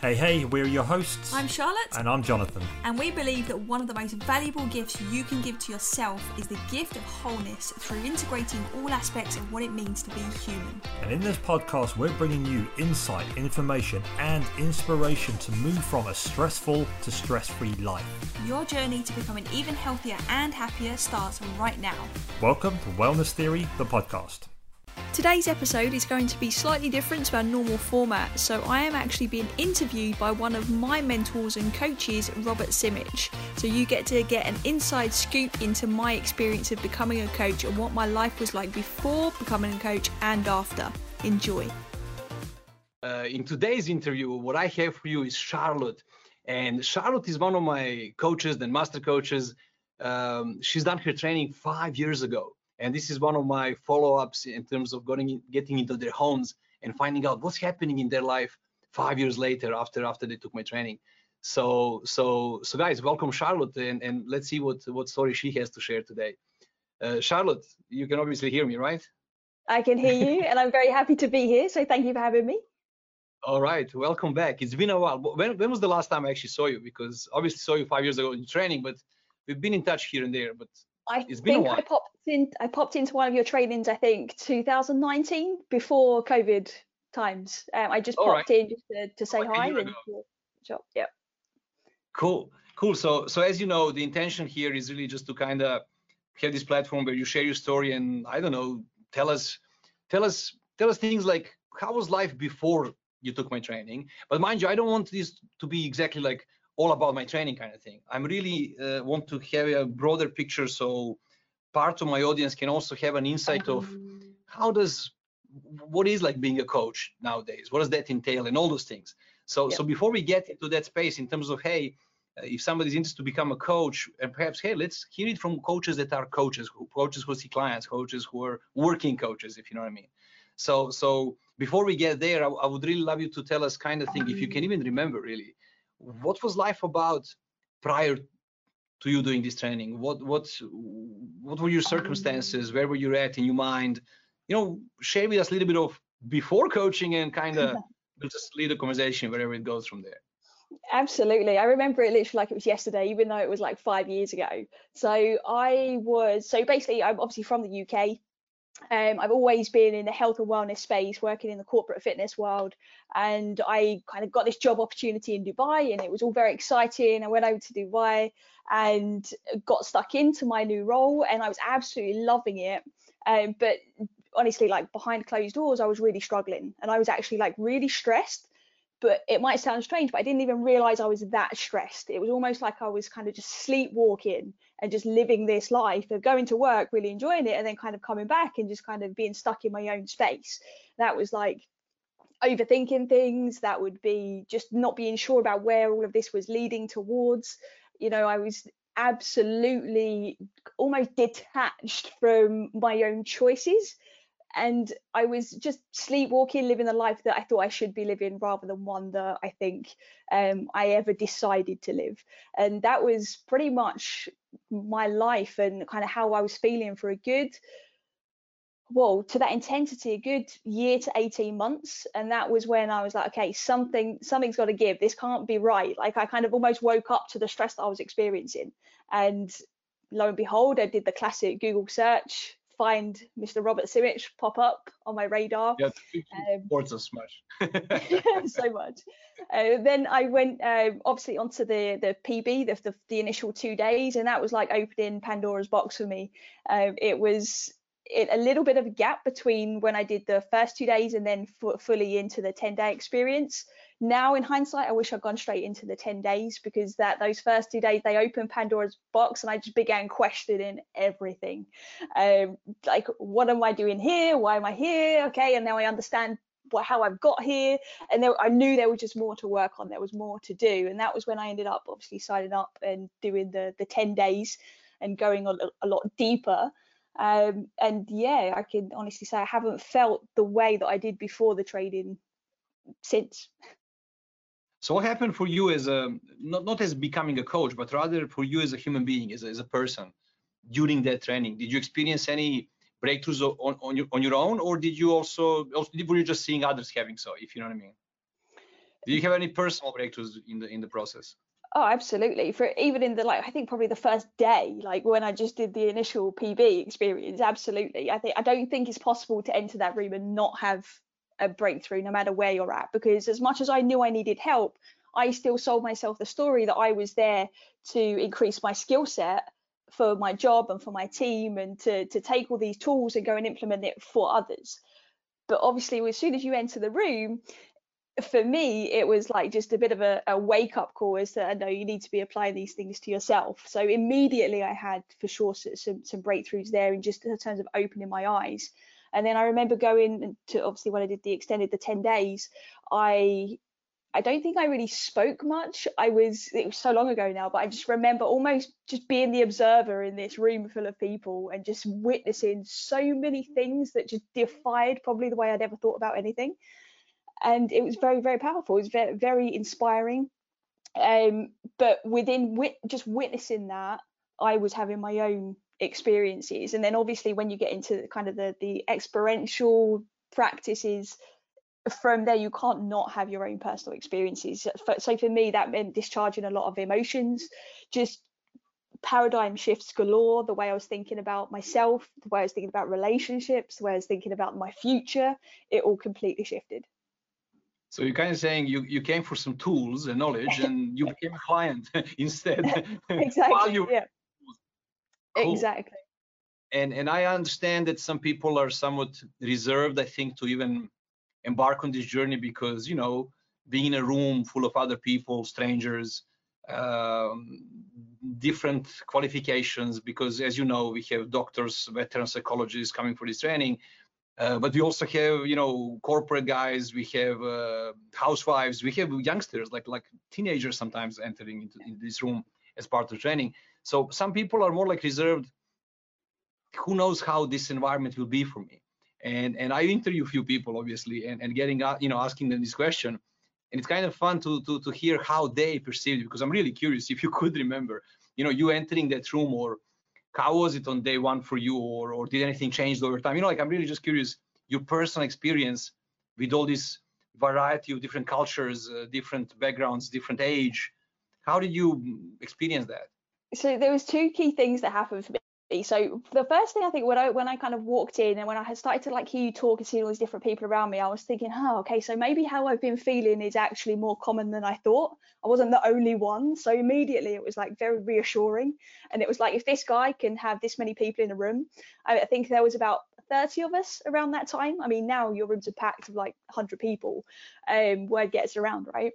Hey, hey, we're your hosts. I'm Charlotte. And I'm Jonathan. And we believe that one of the most valuable gifts you can give to yourself is the gift of wholeness through integrating all aspects of what it means to be human. And in this podcast, we're bringing you insight, information, and inspiration to move from a stressful to stress free life. Your journey to becoming even healthier and happier starts right now. Welcome to Wellness Theory, the podcast. Today's episode is going to be slightly different to our normal format, so I am actually being interviewed by one of my mentors and coaches, Robert Simic. So you get to get an inside scoop into my experience of becoming a coach and what my life was like before becoming a coach and after. Enjoy. Uh, in today's interview, what I have for you is Charlotte. And Charlotte is one of my coaches and master coaches. Um, she's done her training five years ago and this is one of my follow-ups in terms of going, getting into their homes and finding out what's happening in their life five years later after after they took my training. So so so guys, welcome Charlotte, and and let's see what what story she has to share today. Uh, Charlotte, you can obviously hear me, right? I can hear you, and I'm very happy to be here. So thank you for having me. All right, welcome back. It's been a while. When when was the last time I actually saw you? Because obviously saw you five years ago in training, but we've been in touch here and there. But I think I popped in. I popped into one of your trainings. I think 2019 before COVID times. Um, I just All popped right. in just to, to say hi. And, shop. Yeah. Cool. Cool. So so as you know, the intention here is really just to kind of have this platform where you share your story and I don't know, tell us, tell us, tell us things like how was life before you took my training. But mind you, I don't want this to be exactly like all about my training kind of thing. I'm really uh, want to have a broader picture so part of my audience can also have an insight of mm-hmm. how does what is like being a coach nowadays? What does that entail? And all those things. So so before we get into that space in terms of hey uh, if somebody's interested to become a coach and perhaps hey let's hear it from coaches that are coaches who, coaches who see clients coaches who are working coaches if you know what i mean. So so before we get there i, I would really love you to tell us kind of thing if you can even remember really what was life about prior to you doing this training? What what what were your circumstances? Um. Where were you at in your mind? You know, share with us a little bit of before coaching and kind of just lead the conversation wherever it goes from there. Absolutely. I remember it literally like it was yesterday, even though it was like five years ago. So I was so basically I'm obviously from the UK. Um, I've always been in the health and wellness space, working in the corporate fitness world, and I kind of got this job opportunity in Dubai, and it was all very exciting. I went over to Dubai and got stuck into my new role, and I was absolutely loving it. Um, but honestly, like behind closed doors, I was really struggling, and I was actually like really stressed but it might sound strange, but I didn't even realize I was that stressed. It was almost like I was kind of just sleepwalking and just living this life of going to work, really enjoying it, and then kind of coming back and just kind of being stuck in my own space. That was like overthinking things, that would be just not being sure about where all of this was leading towards. You know, I was absolutely almost detached from my own choices and I was just sleepwalking, living the life that I thought I should be living rather than one that I think um, I ever decided to live. And that was pretty much my life and kind of how I was feeling for a good, well, to that intensity, a good year to 18 months. And that was when I was like, okay, something, something's got to give. This can't be right. Like I kind of almost woke up to the stress that I was experiencing. And lo and behold, I did the classic Google search, find Mr. Robert Simic pop up on my radar. Yeah, um, supports us much. so much. Uh, then I went uh, obviously onto the the PB, the, the, the initial two days, and that was like opening Pandora's box for me. Uh, it was it, a little bit of a gap between when I did the first two days and then f- fully into the 10 day experience now in hindsight i wish i'd gone straight into the 10 days because that those first two days they opened pandora's box and i just began questioning everything. Um, like what am i doing here? Why am i here? Okay and now i understand what, how i've got here. And there, i knew there was just more to work on. There was more to do. And that was when i ended up obviously signing up and doing the the 10 days and going a, a lot deeper. Um, and yeah i can honestly say i haven't felt the way that i did before the trading since so what happened for you as a not not as becoming a coach, but rather for you as a human being, as a, as a person during that training? Did you experience any breakthroughs on on your on your own, or did you also, also were you just seeing others having so? If you know what I mean. Do you have any personal breakthroughs in the in the process? Oh, absolutely. For even in the like, I think probably the first day, like when I just did the initial PB experience, absolutely. I think I don't think it's possible to enter that room and not have a breakthrough, no matter where you're at, because as much as I knew I needed help, I still sold myself the story that I was there to increase my skill set for my job and for my team and to to take all these tools and go and implement it for others. But obviously, as soon as you enter the room, for me, it was like just a bit of a, a wake up call as to, know you need to be applying these things to yourself. So immediately I had for sure some, some breakthroughs there in just in terms of opening my eyes. And then I remember going to obviously when I did the extended the 10 days, I I don't think I really spoke much. I was it was so long ago now, but I just remember almost just being the observer in this room full of people and just witnessing so many things that just defied probably the way I'd ever thought about anything. And it was very very powerful. It was very, very inspiring. Um, but within wit- just witnessing that i was having my own experiences and then obviously when you get into kind of the the experiential practices from there you can't not have your own personal experiences so for me that meant discharging a lot of emotions just paradigm shifts galore the way i was thinking about myself the way i was thinking about relationships the way i was thinking about my future it all completely shifted so you're kind of saying you, you came for some tools and knowledge and you became a client instead. exactly. you... Yeah. Cool. Exactly. And and I understand that some people are somewhat reserved, I think, to even embark on this journey because you know being in a room full of other people, strangers, um, different qualifications. Because as you know, we have doctors, veteran psychologists coming for this training uh, but we also have, you know, corporate guys. We have uh, housewives. We have youngsters, like like teenagers, sometimes entering into, into this room as part of training. So some people are more like reserved. Who knows how this environment will be for me? And and I interview a few people, obviously, and and getting you know asking them this question, and it's kind of fun to to to hear how they perceived it because I'm really curious if you could remember, you know, you entering that room or how was it on day one for you or, or did anything change over time you know like i'm really just curious your personal experience with all this variety of different cultures uh, different backgrounds different age how did you experience that so there was two key things that happened for me so the first thing I think when I when I kind of walked in and when I had started to like hear you talk and see all these different people around me, I was thinking, oh, okay, so maybe how I've been feeling is actually more common than I thought. I wasn't the only one. So immediately it was like very reassuring. And it was like if this guy can have this many people in a room, I, think there was about 30 of us around that time. I mean, now your rooms are packed of like 100 people. Um, word gets around, right?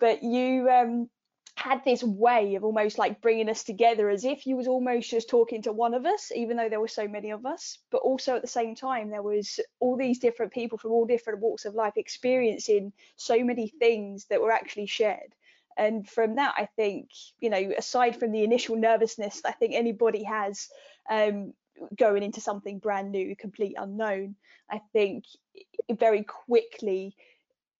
But you um had this way of almost like bringing us together as if you was almost just talking to one of us even though there were so many of us. But also at the same time there was all these different people from all different walks of life experiencing so many things that were actually shared. And from that i think you know aside from the initial nervousness i think anybody has um, going into something brand new complete unknown i think very quickly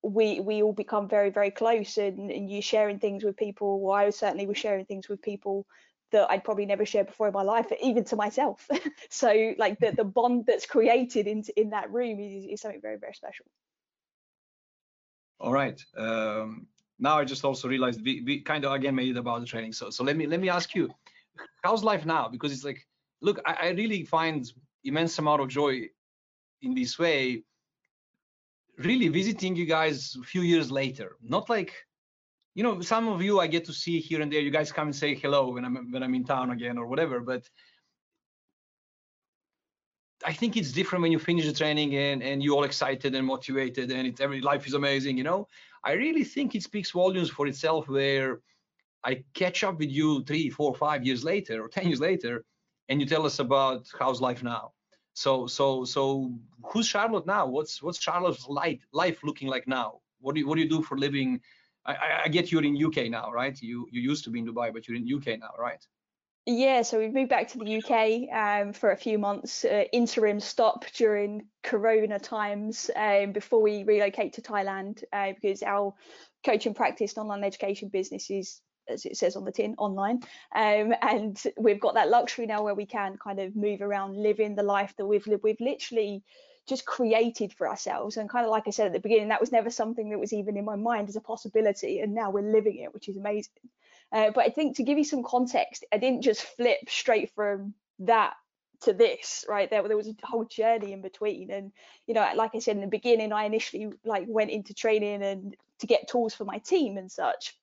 we we all become very very close and, and you sharing things with people. Well i certainly was sharing things with people that i'd probably never shared before in my life even to myself. So like the, the bond that's created in in that room is, is something very very special. All right. Um, now i just also realized we, we kind of again made it about the training. So so let me let me ask you how's life now? Because it's like look I, I really find immense amount of joy in this way really visiting you guys a few years later. Not like you know some of you i get to see here and there. You guys come and say hello when i'm when i'm in town again or whatever but i think it's different when you finish the training and and you're all excited and motivated and it's every life is amazing you know? I really think it speaks volumes for itself where i catch up with you three four five years later or ten years later and you tell us about how's life now so so so who's Charlotte now? What's what's Charlotte's life life looking like now? What do you what do you do for living? I, I get you're in UK now, right? You you used to be in Dubai, but you're in UK now, right? Yeah, so we've moved back to the UK um, for a few months, uh, interim stop during Corona times um, before we relocate to Thailand uh, because our coaching practice and online education business is as it says on the tin, online. Um, and we've got that luxury now where we can kind of move around, living the life that we've lived. We've literally just created for ourselves. And kind of like I said at the beginning, that was never something that was even in my mind as a possibility. And now we're living it, which is amazing. Uh, but I think to give you some context, I didn't just flip straight from that to this right there there was a whole journey in between and you know like i said in the beginning i initially like went into training and to get tools for my team and such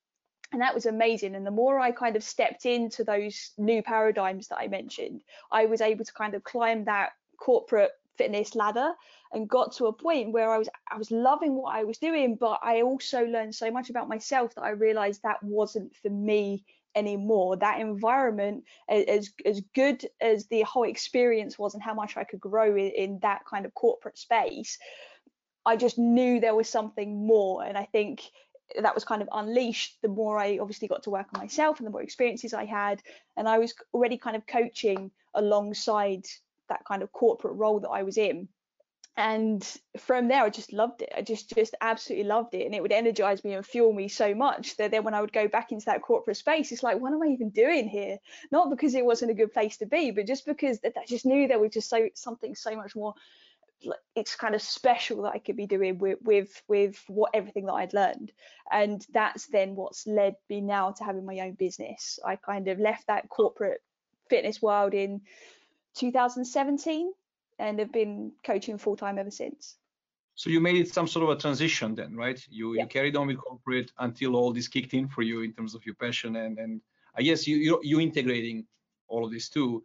and that was amazing. And the more i kind of stepped into those new paradigms that i mentioned i was able to kind of climb that corporate fitness ladder and got to a point where i was i was loving what i was doing but i also learned so much about myself that i realized that wasn't for me anymore. That environment as as good as the whole experience was and how much i could grow in, in that kind of corporate space i just knew there was something more. And i think that was kind of unleashed the more i obviously got to work on myself and the more experiences i had. And i was already kind of coaching alongside that kind of corporate role that i was in. And from there i just loved it. I just just absolutely loved it. And it would energize me and fuel me so much that then when i would go back into that corporate space it's like what am i even doing here? Not because it wasn't a good place to be but just because i just knew there was just so something so much more it's kind of special that i could be doing with with with what everything that i'd learned and that's then what's led me now to having my own business i kind of left that corporate fitness world in 2017 and have been coaching full time ever since. So you made it some sort of a transition then, right? You yeah. you carried on with corporate until all this kicked in for you in terms of your passion and and I guess you you you integrating all of this too,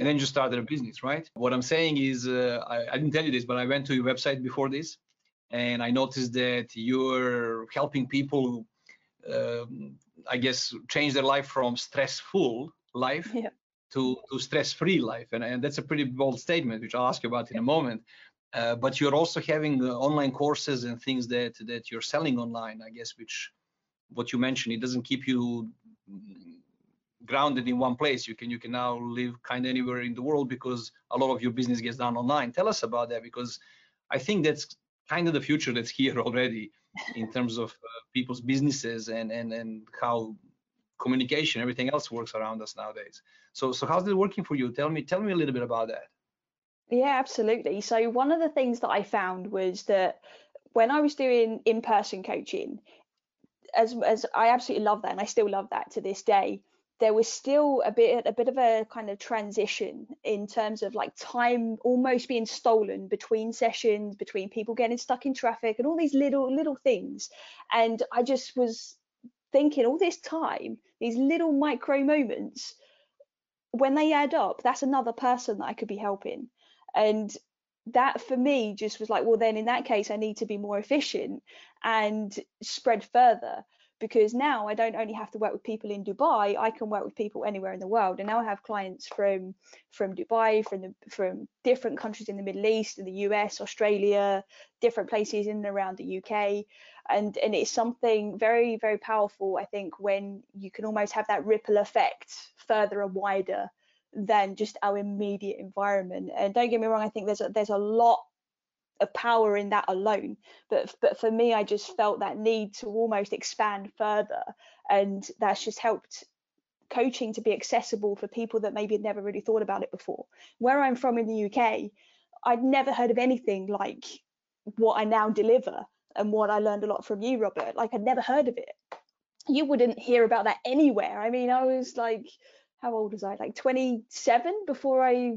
and then you started a business, right? What I'm saying is uh, I, I didn't tell you this, but I went to your website before this, and I noticed that you're helping people, um, I guess, change their life from stressful life yeah to, to stress-free life. And, and that's a pretty bold statement, which I'll ask you about in a moment. Uh, but you're also having uh, online courses and things that that you're selling online, I guess, which what you mentioned, it doesn't keep you grounded in one place. You can you can now live kind of anywhere in the world because a lot of your business gets done online. Tell us about that because I think that's kind of the future that's here already in terms of uh, people's businesses and and and how communication, everything else works around us nowadays. So, so how's it working for you? Tell me, tell me a little bit about that. Yeah, absolutely. So one of the things that I found was that when I was doing in-person coaching, as as I absolutely love that, and I still love that to this day. There was still a bit a bit of a kind of transition in terms of like time almost being stolen between sessions, between people getting stuck in traffic, and all these little little things. And I just was thinking all this time, these little micro moments, when they add up, that's another person that I could be helping. And that for me just was like, well, then in that case, I need to be more efficient and spread further because now I don't only have to work with people in Dubai, I can work with people anywhere in the world. And now I have clients from from Dubai, from the, from different countries in the Middle East, in the US, Australia, different places in and around the UK. And and it's something very, very powerful, I think, when you can almost have that ripple effect further and wider than just our immediate environment. And don't get me wrong, I think there's a, there's a lot of power in that alone. But but for me, I just felt that need to almost expand further, and that's just helped coaching to be accessible for people that maybe had never really thought about it before. Where I'm from in the UK, I'd never heard of anything like what I now deliver and what I learned a lot from you, Robert. Like I'd never heard of it. You wouldn't hear about that anywhere. I mean, I was like, how old was I? Like 27 before I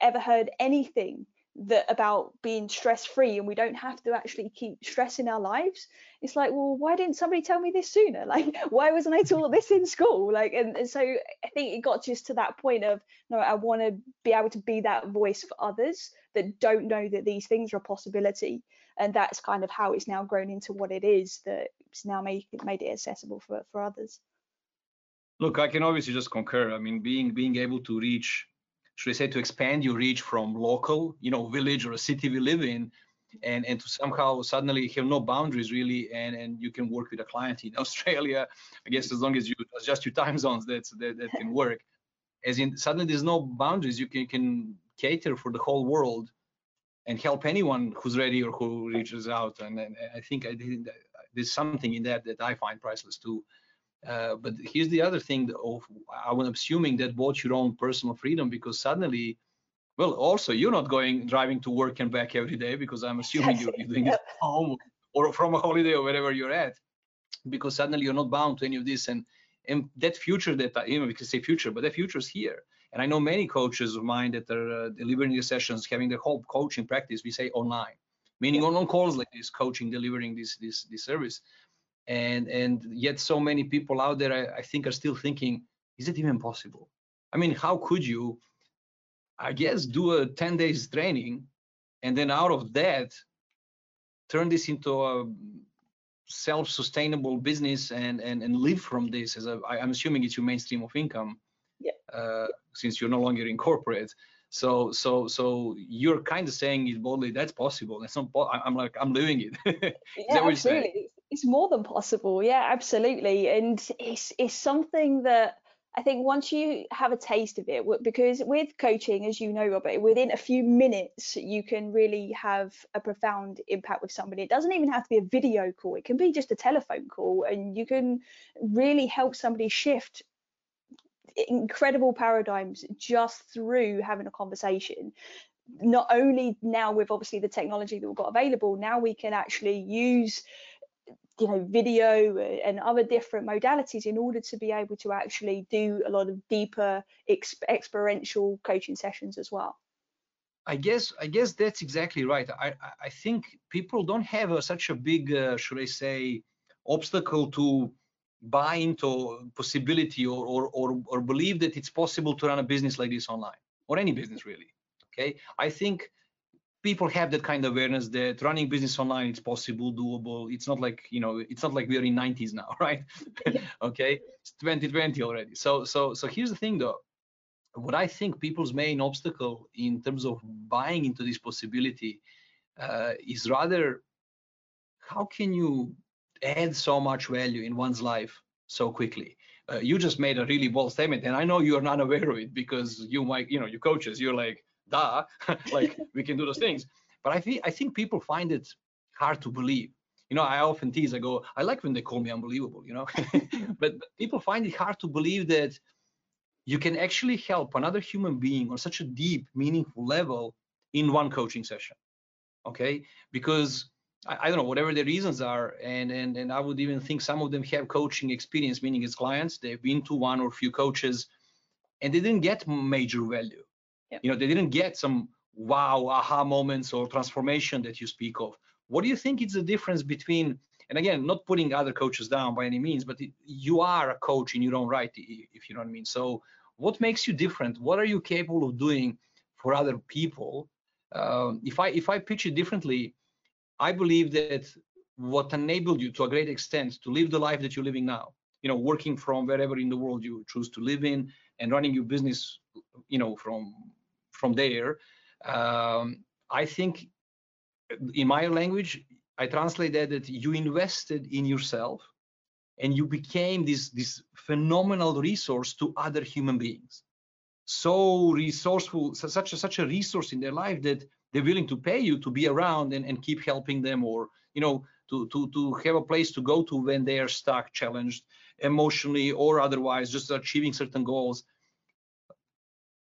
ever heard anything that about being stress free and we don't have to actually keep stress in our lives it's like well why didn't somebody tell me this sooner? Like why wasn't i taught this in school? Like and, and so i think it got just to that point of no i want to be able to be that voice for others that don't know that these things are a possibility. And that's kind of how it's now grown into what it is that it's now made, made it accessible for, for others. Look i can obviously just concur. I mean being being able to reach should I say, to expand your reach from local, you know, village or a city we live in, and and to somehow suddenly have no boundaries really, and and you can work with a client in Australia. I guess as long as you adjust your time zones, that's that, that can work. As in suddenly there's no boundaries. You can can cater for the whole world and help anyone who's ready or who reaches out. And, and I think I did, there's something in that that I find priceless too. Uh, but here's the other thing of I'm assuming that bought your own personal freedom because suddenly, well, also you're not going driving to work and back every day because I'm assuming you're, doing it at home or from a holiday or wherever you're at, because suddenly you're not bound to any of this. And and that future that you know we can say future, but that future is here. And I know many coaches of mine that are uh, delivering their sessions, having the whole coaching practice. We say online, meaning on, on calls like this, coaching, delivering this this this service. And and yet so many people out there, I, I think, are still thinking, is it even possible? I mean, how could you? I guess do a 10 days training, and then out of that, turn this into a self-sustainable business and and and live from this as a i'm assuming it's your mainstream of income yeah. uh, since you're no longer in corporate so so so you're kind of saying it boldly that's possible that's not i'm like i'm living it yeah absolutely it's more than possible yeah absolutely and it's it's something that I think once you have a taste of it, because with coaching, as you know, Robert, within a few minutes, you can really have a profound impact with somebody. It doesn't even have to be a video call, it can be just a telephone call, and you can really help somebody shift incredible paradigms just through having a conversation not only now with obviously the technology that we've got available now we can actually use you know video and other different modalities in order to be able to actually do a lot of deeper exp- experiential coaching sessions as well. I guess i guess that's exactly right. I i think people don't have a, such a big uh, should i say obstacle to buy into possibility or, or or or believe that it's possible to run a business like this online or any business really okay? I think people have that kind of awareness that running business online it's possible doable. It's not like you know it's not like we're in 90s now right? Okay? It's 2020 already. So so so here's the thing though. What i think people's main obstacle in terms of buying into this possibility uh, is rather how can you add so much value in one's life so quickly? Uh, you just made a really bold statement and i know you're not aware of it because you might you know your coaches you're like duh, like we can do those things. But I think I think people find it hard to believe. You know, I often tease. I go, I like when they call me unbelievable. You know, but, but people find it hard to believe that you can actually help another human being on such a deep, meaningful level in one coaching session. Okay, because I, don't know whatever the reasons are, and and and I would even think some of them have coaching experience, meaning as clients they've been to one or few coaches, and they didn't get major value. Yep. You know, they didn't get some wow aha moments or transformation that you speak of. What do you think is the difference between and again, not putting other coaches down by any means, but you are a coach in your own right, if you know what I mean. So, what makes you different? What are you capable of doing for other people? Um, if I if I pitch it differently, I believe that what enabled you to a great extent to live the life that you're living now, you know, working from wherever in the world you choose to live in and running your business, you know, from from there. Um, I think in my language, I translate that that you invested in yourself and you became this this phenomenal resource to other human beings. So resourceful, such a such a resource in their life that they're willing to pay you to be around and, and keep helping them or you know to to to have a place to go to when they are stuck, challenged emotionally or otherwise, just achieving certain goals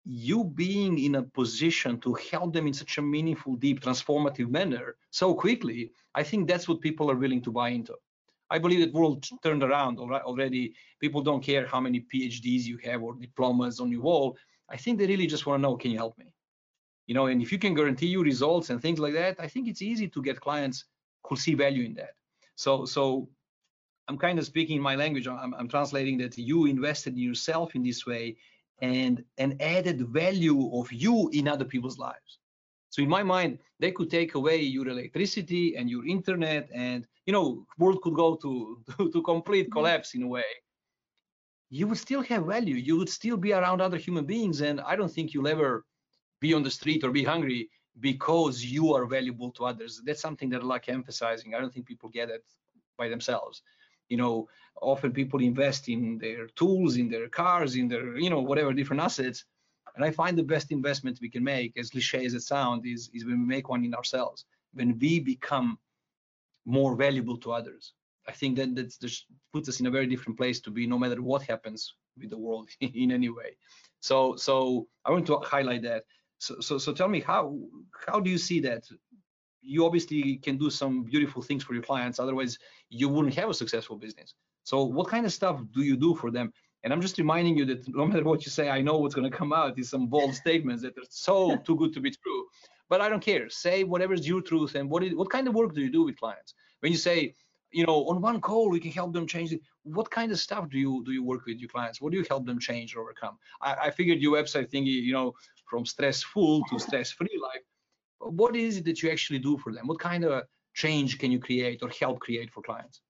you being in a position to help them in such a meaningful, deep, transformative manner so quickly, I think that's what people are willing to buy into. I believe that the world turned around already. People don't care how many PhDs you have or diplomas on your wall. I think they really just want to know, can you help me? You know, and if you can guarantee you results and things like that, I think it's easy to get clients who see value in that. So, so I'm kind of speaking my language. I'm, I'm translating that you invested in yourself in this way and an added value of you in other people's lives. So in my mind, they could take away your electricity and your internet, and you know, world could go to to, to complete collapse in a way. You would still have value. You would still be around other human beings, and I don't think you'll ever be on the street or be hungry because you are valuable to others. That's something that I like emphasizing. I don't think people get it by themselves you know often people invest in their tools in their cars in their you know whatever different assets. And i find the best investment we can make as cliche as it sounds is is when we make one in ourselves when we become more valuable to others. I think that that just puts us in a very different place to be no matter what happens with the world in any way. So so i want to highlight that. So, so, so tell me how how do you see that? You obviously can do some beautiful things for your clients. Otherwise, you wouldn't have a successful business. So, what kind of stuff do you do for them? And I'm just reminding you that no matter what you say, I know what's going to come out is some bold statements that are so too good to be true. But I don't care. Say whatever's your truth. And what is, what kind of work do you do with clients? When you say, you know, on one call we can help them change it. What kind of stuff do you do you work with your clients? What do you help them change or overcome? I, I figured your website thingy, you know, from stressful to stress-free life. What is it that you actually do for them? What kind of change can you create or help create for clients?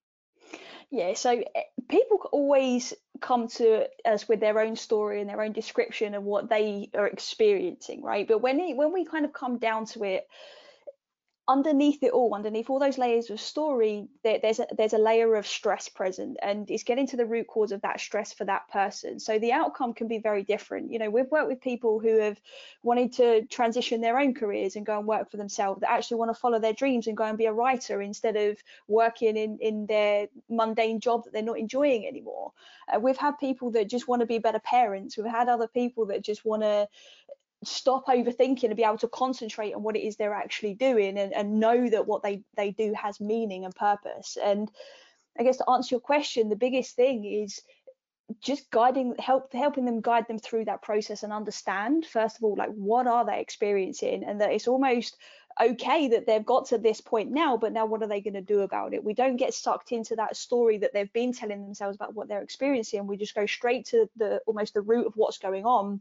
Yeah, so eh, people always come to us with their own story and their own description of what they are experiencing, right? But when it, when we kind of come down to it, underneath it all, underneath all those layers of story, there, there's a, there's a layer of stress present, and it's getting to the root cause of that stress for that person. So the outcome can be very different. You know, we've worked with people who have wanted to transition their own careers and go and work for themselves, that actually want to follow their dreams and go and be a writer instead of working in in their mundane job that they're not enjoying anymore. Uh, we've had people that just want to be better parents. We've had other people that just want to stop overthinking and be able to concentrate on what it is they're actually doing and, and know that what they they do has meaning and purpose. And i guess to answer your question the biggest thing is just guiding help helping them guide them through that process and understand first of all like what are they experiencing? And that it's almost okay that they've got to this point now but now what are they going to do about it? We don't get sucked into that story that they've been telling themselves about what they're experiencing. We just go straight to the almost the root of what's going on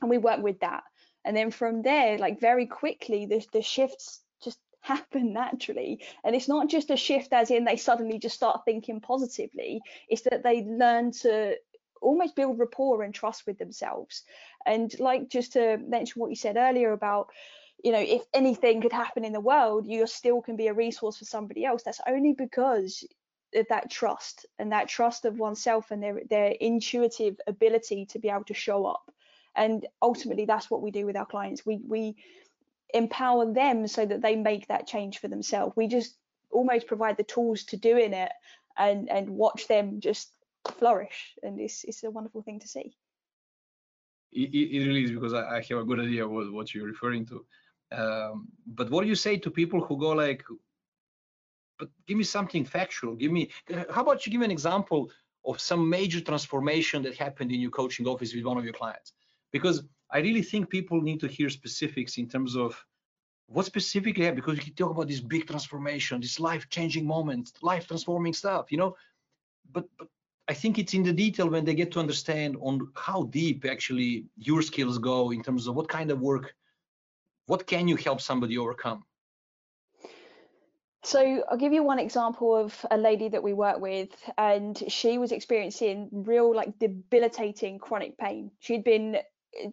and we work with that. And then from there like very quickly the, the shifts just happen naturally. And it's not just a shift as in they suddenly just start thinking positively. It's that they learn to almost build rapport and trust with themselves. And like just to mention what you said earlier about you know if anything could happen in the world you still can be a resource for somebody else. That's only because of that trust and that trust of oneself and their their intuitive ability to be able to show up and ultimately that's what we do with our clients. We we empower them so that they make that change for themselves. We just almost provide the tools to doing it and and watch them just flourish. And it's it's a wonderful thing to see. It, it really is because I, I, have a good idea what, what you're referring to. Um, but what do you say to people who go like but give me something factual. Give me how about you give me an example of some major transformation that happened in your coaching office with one of your clients because I really think people need to hear specifics in terms of what specifically because you talk about this big transformation, this life-changing moment, life-transforming stuff, you know. But but I think it's in the detail when they get to understand on how deep actually your skills go in terms of what kind of work, what can you help somebody overcome. So I'll give you one example of a lady that we work with, and she was experiencing real like debilitating chronic pain. She'd been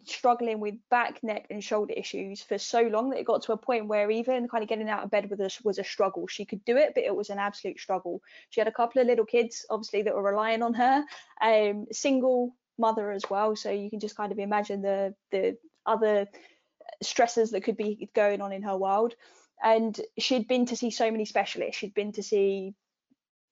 struggling with back, neck, and shoulder issues for so long that it got to a point where even kind of getting out of bed with us was a struggle. She could do it, but it was an absolute struggle. She had a couple of little kids, obviously, that were relying on her. Um, single mother as well, so you can just kind of imagine the the other stresses that could be going on in her world. And she'd been to see so many specialists. She'd been to see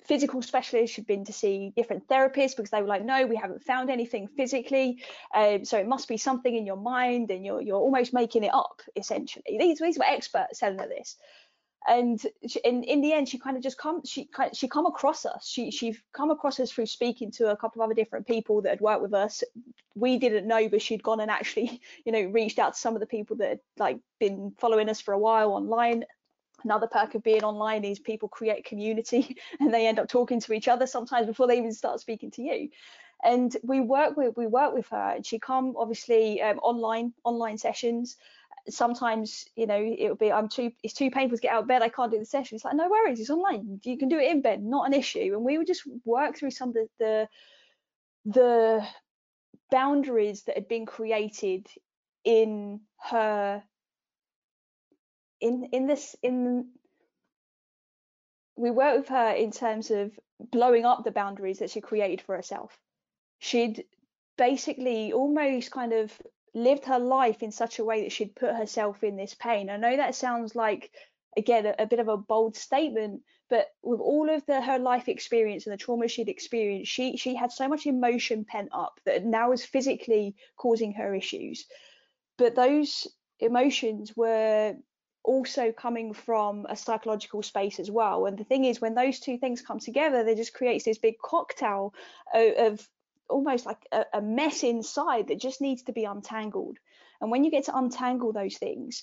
physical specialists she'd been to see different therapists because they were like no we haven't found anything physically. Um, so it must be something in your mind and you're you're almost making it up essentially. These these were experts telling her this. And she, in in the end she kind of just come she she come across us. She she come across us through speaking to a couple of other different people that had worked with us. We didn't know but she'd gone and actually you know reached out to some of the people that had like been following us for a while online Another perk of being online is people create community and they end up talking to each other sometimes before they even start speaking to you. And we work with we work with her, and she come obviously um, online online sessions. Sometimes you know it'll be I'm too it's too painful to get out of bed. I can't do the session. It's like no worries, it's online. You can do it in bed, not an issue. And we would just work through some of the the, the boundaries that had been created in her in in this in we work with her in terms of blowing up the boundaries that she created for herself. She'd basically almost kind of lived her life in such a way that she'd put herself in this pain. I know that sounds like again a, a bit of a bold statement, but with all of the her life experience and the trauma she'd experienced, she she had so much emotion pent up that now is physically causing her issues. But those emotions were also coming from a psychological space as well. And the thing is, when those two things come together, they just creates this big cocktail of, of almost like a, a, mess inside that just needs to be untangled. And when you get to untangle those things,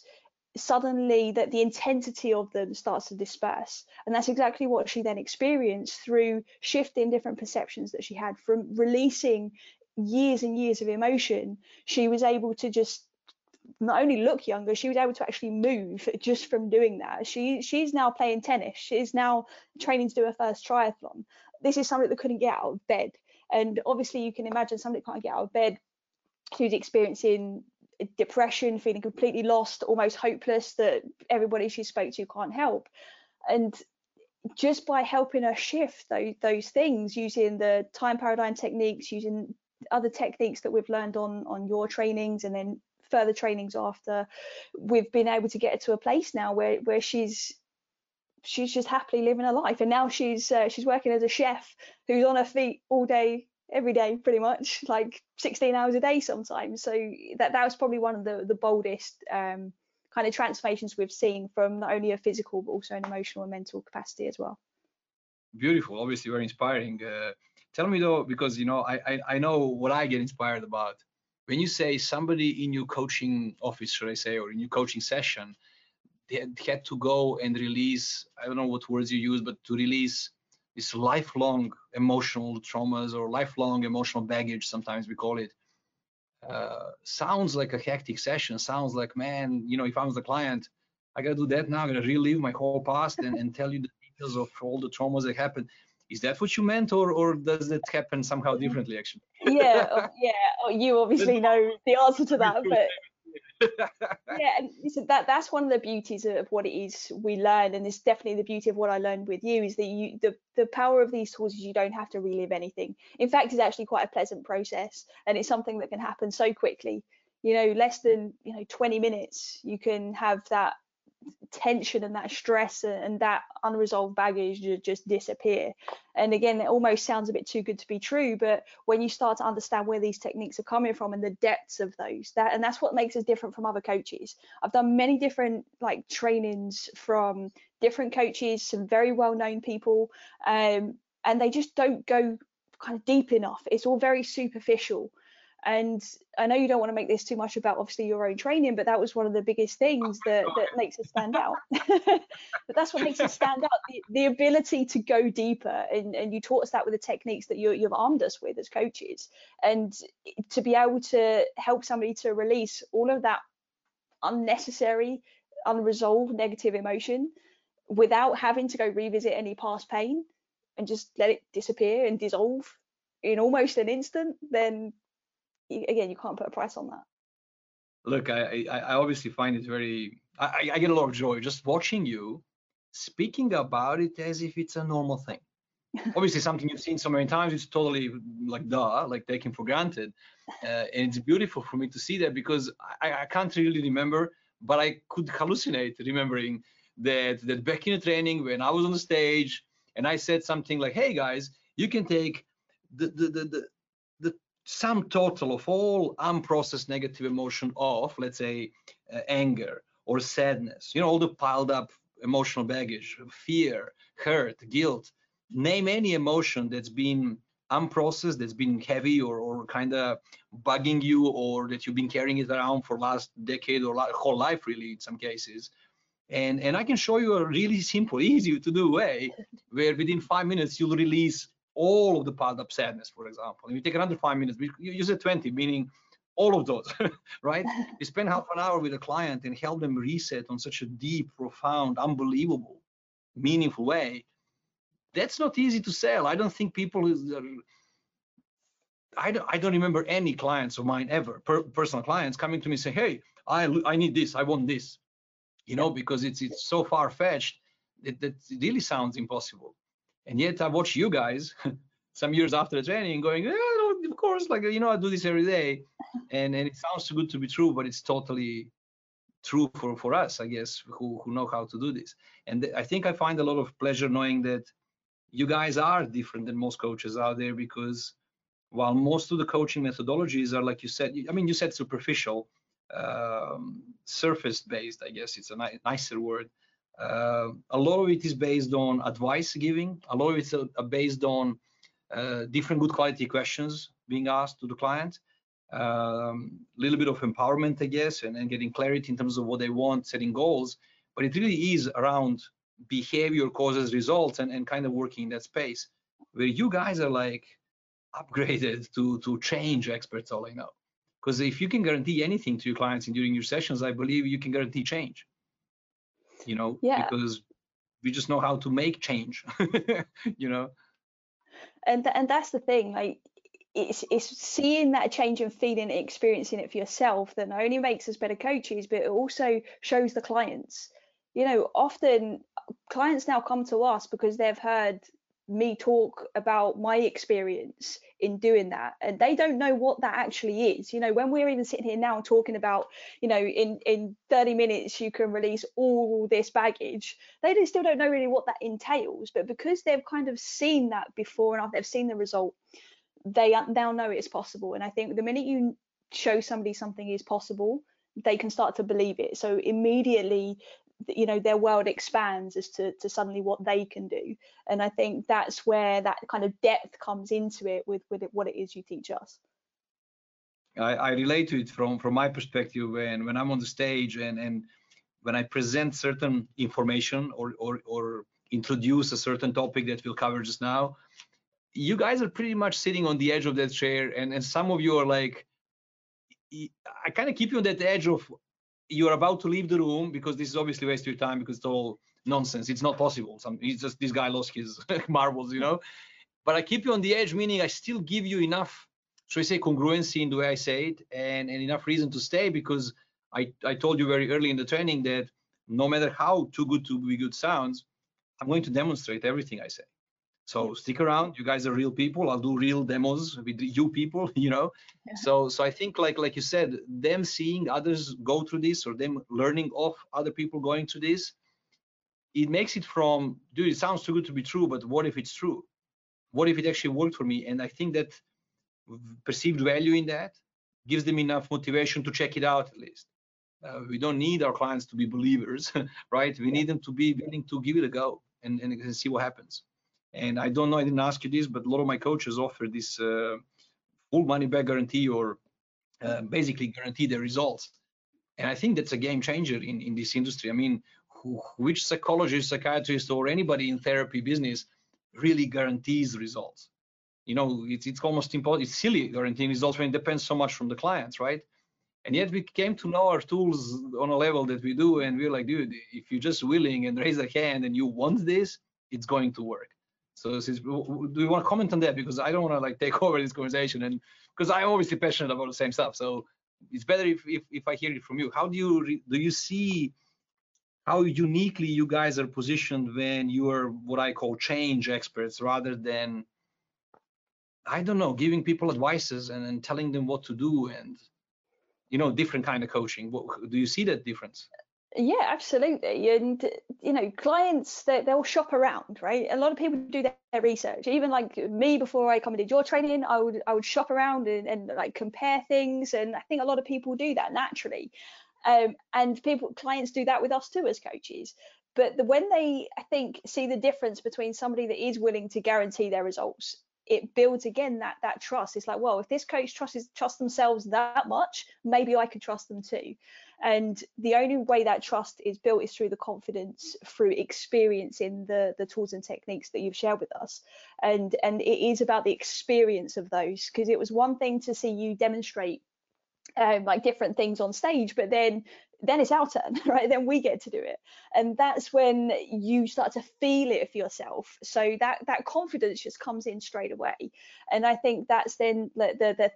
suddenly that the intensity of them starts to disperse. And that's exactly what she then experienced through shifting different perceptions that she had from releasing years and years of emotion. She was able to just not only look younger, she was able to actually move just from doing that. She she's now playing tennis. She's now training to do her first triathlon. This is somebody that couldn't get out of bed. And obviously you can imagine somebody can't get out of bed who's experiencing depression, feeling completely lost, almost hopeless that everybody she spoke to can't help. And just by helping her shift those, those things using the time paradigm techniques, using other techniques that we've learned on on your trainings and then further trainings after, we've been able to get her to a place now where where she's she's just happily living her life. And now she's uh, she's working as a chef who's on her feet all day every day pretty much like 16 hours a day sometimes. So that that was probably one of the the boldest um, kind of transformations we've seen from not only a physical but also an emotional and mental capacity as well. Beautiful. Obviously very inspiring. Uh, tell me though because you know I, I i know what i get inspired about when you say somebody in your coaching office should i say or in your coaching session they had to go and release i don't know what words you use but to release this lifelong emotional traumas or lifelong emotional baggage, sometimes we call it, uh, sounds like a hectic session. Sounds like, man, you know, if I was the client, I gotta do that now. I gotta relive my whole past and, and tell you the details of all the traumas that happened. Is that what you meant, or or does it happen somehow mm. differently? Actually. yeah, oh, yeah. Oh, you obviously know the answer to that, but yeah, and listen, that that's one of the beauties of what it is we learn, and it's definitely the beauty of what I learned with you is that you the the power of these tools is you don't have to relive anything. In fact, it's actually quite a pleasant process, and it's something that can happen so quickly. You know, less than you know 20 minutes, you can have that tension and that stress and that unresolved baggage just disappear. And again, it almost sounds a bit too good to be true, but when you start to understand where these techniques are coming from and the depths of those, that and that's what makes us different from other coaches. I've done many different like trainings from different coaches, some very well-known people, um, and they just don't go kind of deep enough. It's all very superficial and I know you don't want to make this too much about obviously your own training, but that was one of the biggest things that, that makes us stand out. but that's what makes us stand out the, the ability to go deeper. And, and you taught us that with the techniques that you, you've armed us with as coaches. And to be able to help somebody to release all of that unnecessary, unresolved negative emotion without having to go revisit any past pain and just let it disappear and dissolve in almost an instant, then again, you can't put a price on that. Look, I, I, I obviously find it very, I, I get a lot of joy just watching you speaking about it as if it's a normal thing. obviously, something you've seen so many times, it's totally like duh, like taken for granted. Uh, and it's beautiful for me to see that because I, I can't really remember, but I could hallucinate remembering that that back in the training when I was on the stage and I said something like, "Hey guys, you can take the the the, the sum total of all unprocessed negative emotion of, let's say, uh, anger or sadness, you know, all the piled up emotional baggage, fear, hurt, guilt, name any emotion that's been unprocessed, that's been heavy or, or kind of bugging you, or that you've been carrying it around for last decade or whole life, really, in some cases. And, and I can show you a really simple, easy to do way where within five minutes you'll release all of the piled up sadness, for example. And you take another five minutes, you use it 20, meaning all of those, right? you spend half an hour with a client and help them reset on such a deep, profound, unbelievable, meaningful way. That's not easy to sell. I don't think people is. Uh, I don't, I don't remember any clients of mine ever, per, personal clients, coming to me and say, "Hey, I I need this, I want this," you know, because it's it's so far fetched that that really sounds impossible. And yet I watch you guys some years after the training going, yeah, of course, like, you know, I do this every day. And, and it sounds too good to be true, but it's totally true for, for us, I guess, who, who know how to do this. And I think I find a lot of pleasure knowing that you guys are different than most coaches out there because while most of the coaching methodologies are, like you said, I mean, you said superficial, um, surface based i guess it's a ni nicer word uh, a lot of it is based on advice giving. A lot of it's uh, based on uh, different good quality questions being asked to the client. A um, little bit of empowerment i guess and, and getting clarity in terms of what they want setting goals. But it really is around behavior causes results and, and kind of working in that space where you guys are like upgraded to to change experts all i know. Because if you can guarantee anything to your clients during your sessions i believe you can guarantee change you know yeah. because we just know how to make change you know and th- and that's the thing like it's it's seeing that change and feeling it experiencing it for yourself that not only makes us better coaches but it also shows the clients you know often clients now come to us because they've heard me talk about my experience in doing that and they don't know what that actually is. You know when we're even sitting here now talking about you know in in 30 minutes you can release all this baggage they still don't know really what that entails. But because they've kind of seen that before and they've seen the result they now know it's possible. And i think the minute you show somebody something is possible they can start to believe it. So immediately you know their world expands as to, to suddenly what they can do. And i think that's where that kind of depth comes into it with with it, what it is you teach us. I, I relate to it from from my perspective when when i'm on the stage and and when i present certain information or or, or introduce a certain topic that we'll cover just now you guys are pretty much sitting on the edge of that chair and and some of you are like i kind of keep you on that edge of you're about to leave the room because this is obviously waste your time because it's all nonsense. It's not possible. Some he's just this guy lost his marbles, you know. But I keep you on the edge, meaning I still give you enough, should I say, congruency in the way I say it, and, and enough reason to stay because I, I told you very early in the training that no matter how too good to be good sounds, I'm going to demonstrate everything I say. So stick around. You guys are real people. I'll do real demos with you people, you know. Yeah. So so I think like like you said, them seeing others go through this or them learning of other people going through this, it makes it from dude, it sounds too good to be true, but what if it's true? What if it actually worked for me? And I think that perceived value in that gives them enough motivation to check it out at least. Uh, we don't need our clients to be believers, right? We need them to be willing to give it a go and, and see what happens. And I don't know, I didn't ask you this, but a lot of my coaches offer this uh, full money back guarantee or uh, basically guarantee the results. And I think that's a game changer in, in this industry. I mean, who, which psychologist, psychiatrist, or anybody in therapy business really guarantees results? You know, it's, it's almost impossible. It's silly guaranteeing results when it depends so much from the clients, right? And yet we came to know our tools on a level that we do, and we're like, dude, if you're just willing and raise a hand and you want this, it's going to work. So do you want to comment on that? Because I don't want to like take over this conversation and because I'm obviously passionate about the same stuff. So it's better if, if, if I hear it from you. How do you do you see how uniquely you guys are positioned when you are what I call change experts rather than I don't know, giving people advices and, and telling them what to do and you know, different kind of coaching. What, do you see that difference? Yeah, absolutely. And you know, clients they, they'll shop around, right? A lot of people do their research. Even like me, before I come did your training, I would I would shop around and, and like compare things. And I think a lot of people do that naturally. Um, and people clients do that with us too as coaches. But the, when they, I think, see the difference between somebody that is willing to guarantee their results it builds again that that trust it's like well if this coach trusts trust themselves that much maybe i could trust them too and the only way that trust is built is through the confidence through experiencing the the tools and techniques that you've shared with us. And and it is about the experience of those because it was one thing to see you demonstrate um, like different things on stage but then then it's our turn right? Then we get to do it. And that's when you start to feel it for yourself. So that that confidence just comes in straight away. And i think that's then the the, the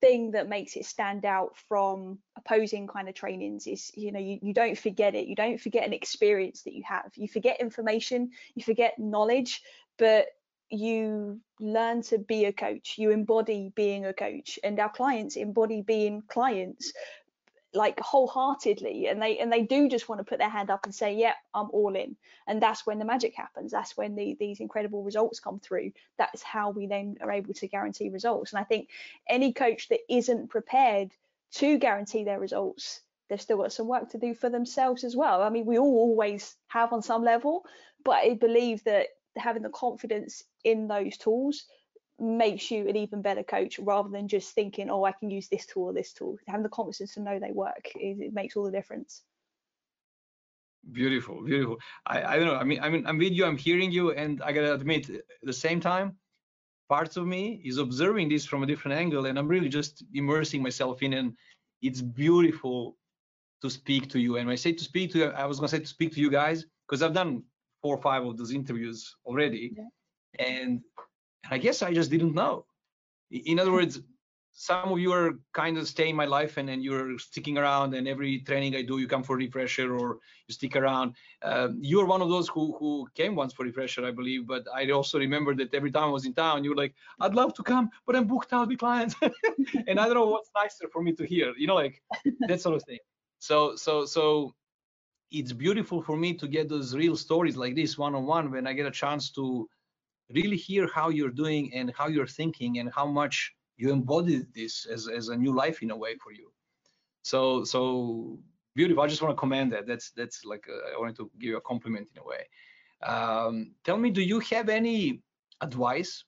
thing that makes it stand out from opposing kind of trainings is you know you, you don't forget it. You don't forget an experience that you have. You forget information you forget knowledge but you learn to be a coach. You embody being a coach. And our clients embody being clients like wholeheartedly and they and they do just want to put their hand up and say yeah i'm all in. And that's when the magic happens. That's when the, these incredible results come through. That's how we then are able to guarantee results. And i think any coach that isn't prepared to guarantee their results, they've still got some work to do for themselves as well. I mean, we all always have on some level, but I believe that having the confidence in those tools makes you an even better coach rather than just thinking, oh, I can use this tool or this tool. Having the confidence to know they work, it, it makes all the difference. Beautiful, beautiful. I, I don't know. I mean, I mean, I'm with you. I'm hearing you, and I gotta admit, at the same time, parts of me is observing this from a different angle, and I'm really just immersing myself in, and it's beautiful to speak to you. And when I say to speak to you, I was gonna say to speak to you guys because I've done four or five of those interviews already, yeah. and I guess I just didn't know. In other words, some of you are kind of staying my life and then you're sticking around and every training I do, you come for refresher or you stick around. Um, you're one of those who, who came once for refresher, I believe, but I also remember that every time I was in town, you were like, I'd love to come, but I'm booked out with clients. and I don't know what's nicer for me to hear, you know, like that sort of thing. So, so, so it's beautiful for me to get those real stories like this one-on-one when I get a chance to really hear how you're doing and how you're thinking and how much you embodied this as, as a new life in a way for you. So so beautiful. I just want to commend that. That's that's like a, uh, I wanted to give you a compliment in a way. Um, tell me do you have any advice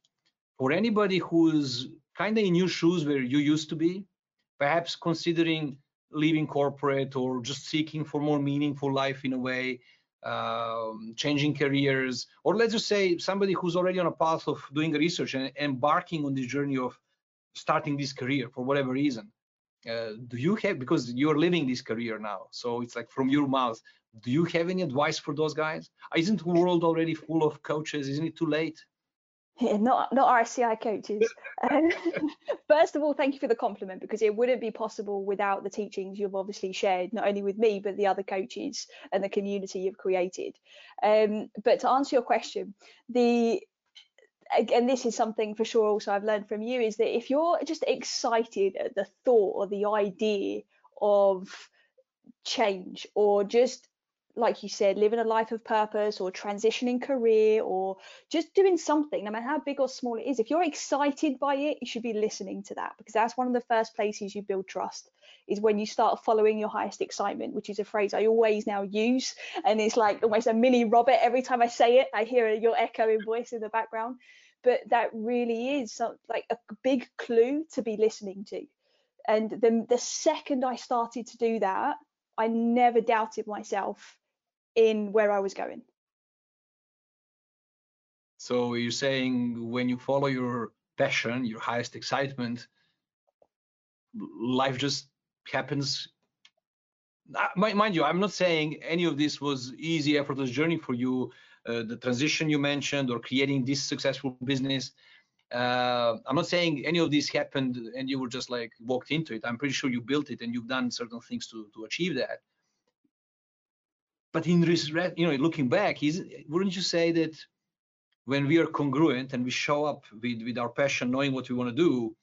for anybody who's kind of in your shoes where you used to be perhaps considering leaving corporate or just seeking for more meaningful life in a way um, changing careers or let's just say somebody who's already on a path of doing research and embarking on this journey of starting this career for whatever reason. Uh, do you have because you're living this career now so it's like from your mouth do you have any advice for those guys? Isn't the world already full of coaches? Isn't it too late yeah, not not RSCI coaches. Um, first of all, thank you for the compliment because it wouldn't be possible without the teachings you've obviously shared, not only with me but the other coaches and the community you've created. Um, but to answer your question, the and this is something for sure also I've learned from you is that if you're just excited at the thought or the idea of change or just like you said, living a life of purpose or transitioning career or just doing something, no matter how big or small it is, if you're excited by it, you should be listening to that because that's one of the first places you build trust is when you start following your highest excitement, which is a phrase I always now use. And it's like almost a mini Robert. Every time I say it, I hear your echoing voice in the background but that really is some, like a big clue to be listening to. And the, the second I started to do that, I never doubted myself in where I was going. So you're saying when you follow your passion, your highest excitement, life just happens. Mind you, I'm not saying any of this was easy, effortless journey for you. Uh, the transition you mentioned or creating this successful business. Uh, I'm not saying any of this happened and you were just like walked into it. I'm pretty sure you built it and you've done certain things to to achieve that. But in you know, looking back, is wouldn't you say that when we are congruent and we show up with with our passion, knowing what we want to do,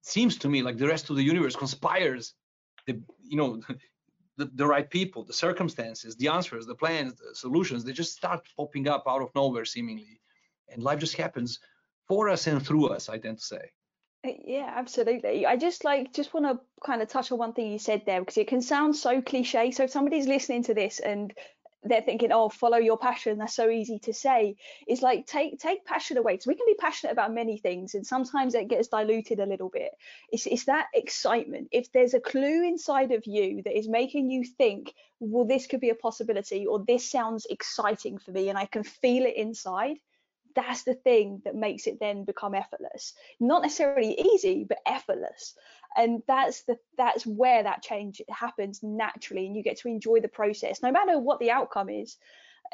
seems to me like the rest of the universe conspires. The you know the, the right people, the circumstances, the answers, the plans, the solutions, they just start popping up out of nowhere seemingly. And life just happens for us and through us, I tend to say. Uh, yeah, absolutely. I just like just want to kind of touch on one thing you said there because it can sound so cliche. So if somebody's listening to this and they're thinking, oh, follow your passion. That's so easy to say. It's like take take passion away. So we can be passionate about many things, and sometimes it gets diluted a little bit. It's it's that excitement. If there's a clue inside of you that is making you think, well, this could be a possibility, or this sounds exciting for me, and I can feel it inside. That's the thing that makes it then become effortless. Not necessarily easy, but effortless. And that's the that's where that change happens naturally and you get to enjoy the process. No matter what the outcome is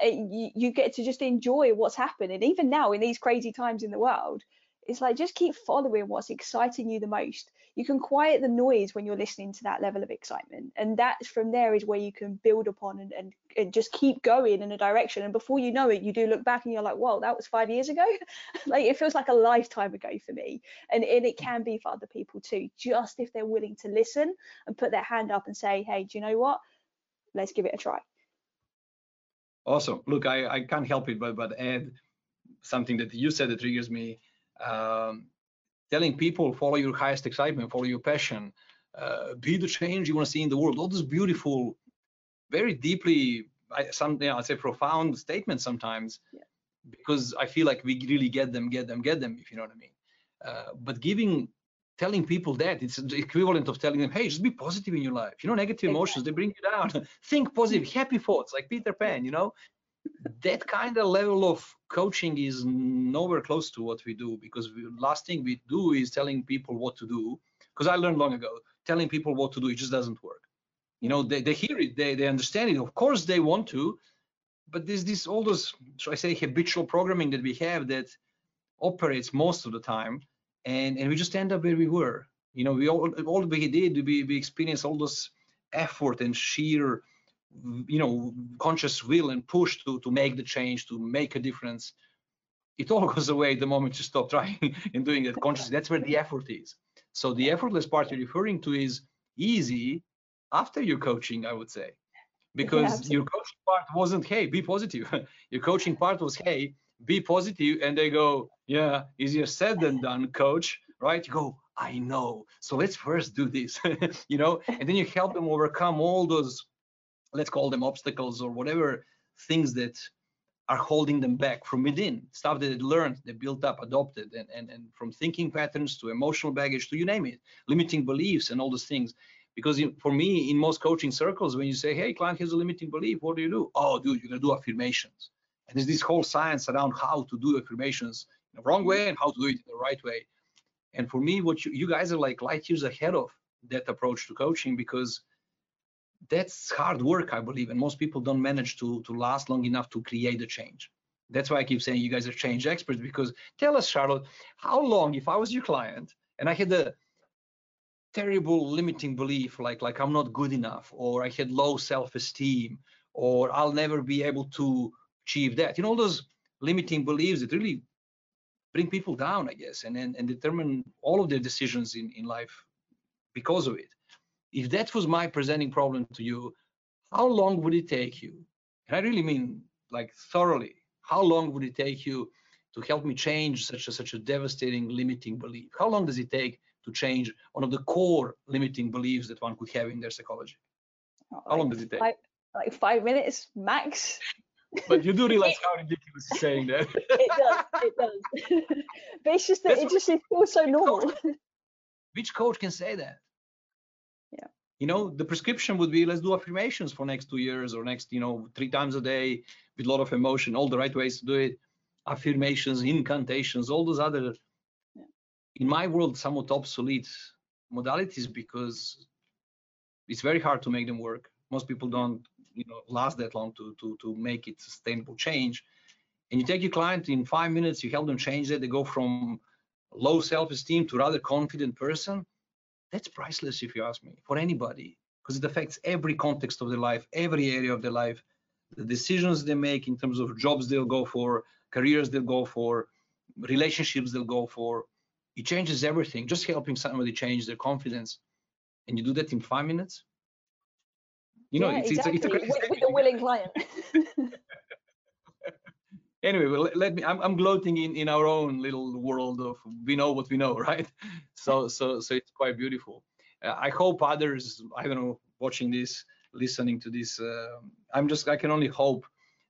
uh, you, you get to just enjoy what's happening. Even now in these crazy times in the world it's like just keep following what's exciting you the most. You can quiet the noise when you're listening to that level of excitement and that's from there is where you can build upon and, and, and just keep going in a direction. And before you know it you do look back and you're like whoa that was five years ago? Like it feels like a lifetime ago for me. And, and it can be for other people too just if they're willing to listen and put their hand up and say hey do you know what? Let's give it a try. Awesome. Look i i can't help it but but add something that you said that triggers me um, telling people follow your highest excitement, follow your passion. uh, be the change you want to see in the world. All those beautiful, very deeply, some, you know, I'd say profound statements sometimes, yeah. because I feel like we really get them, get them, get them, if you know what I mean. Uh, but giving, telling people that it's the equivalent of telling them, hey, just be positive in your life. You know, negative emotions, they bring you down. Think positive, happy thoughts, like Peter Pan, you know that kind of level of coaching is nowhere close to what we do because the last thing we do is telling people what to do. Because i learned long ago telling people what to do it just doesn't work. You know they, they hear it they, they understand it. Of course they want to but there's this all those so i say habitual programming that we have that operates most of the time and and we just end up where we were. You know we all all we did we, we experienced all those effort and sheer Mm, you know conscious will and push to to make the change to make a difference it all goes away the moment you stop trying and doing it consciously. That's where the effort is. So the effortless part you're referring to is easy after your coaching i would say because yeah, your coaching part wasn't hey be positive. Your coaching part was hey be positive and they go yeah easier said than done coach right? You go i know. So let's first do this you know? And then you help them overcome all those let's call them obstacles or whatever things that are holding them back from within. Stuff that they learned they built up adopted and, and and from thinking patterns to emotional baggage to you name it limiting beliefs and all those things. Because for me in most coaching circles when you say hey client has a limiting belief what do you do? Oh dude you're gonna do affirmations. And there's this whole science around how to do affirmations in the wrong way and how to do it in the right way. And for me what you, you guys are like light years ahead of that approach to coaching because that's hard work, I believe, and most people don't manage to to last long enough to create a change. That's why I keep saying you guys are change experts because tell us, Charlotte, how long, if I was your client and I had a terrible limiting belief like like I'm not good enough, or I had low self-esteem, or I'll never be able to achieve that. You know, all those limiting beliefs that really bring people down, I guess, and and, and determine all of their decisions in, in life because of it if that was my presenting problem to you, how long would it take you? And I really mean like thoroughly, how long would it take you to help me change such a such a devastating limiting belief? How long does it take to change one of the core limiting beliefs that one could have in their psychology? How like long does it take? Five, like five minutes max. but you do realize how ridiculous you're saying that. it does, it does. but it's just that That's it just it feels so normal. Which coach can say that? You know, the prescription would be let's do affirmations for next two years or next, you know, three times a day with a lot of emotion, all the right ways to do it. Affirmations, incantations, all those other, yeah. in my world, somewhat obsolete modalities because it's very hard to make them work. Most people don't, you know, last that long to to to make it sustainable change. And you take your client in five minutes, you help them change that. They go from low self-esteem to rather confident person that's priceless if you ask me for anybody because it affects every context of their life every area of their life the decisions they make in terms of jobs they'll go for careers they'll go for relationships they'll go for. It changes everything. Just helping somebody change their confidence and you do that in five minutes? You know yeah, it's, exactly. it's, a, it's a with, with a willing client anyway well, let me I'm, I'm gloating in in our own little world of we know what we know right? So so so it's quite beautiful. Uh, i hope others i don't know watching this listening to this uh, i'm just i can only hope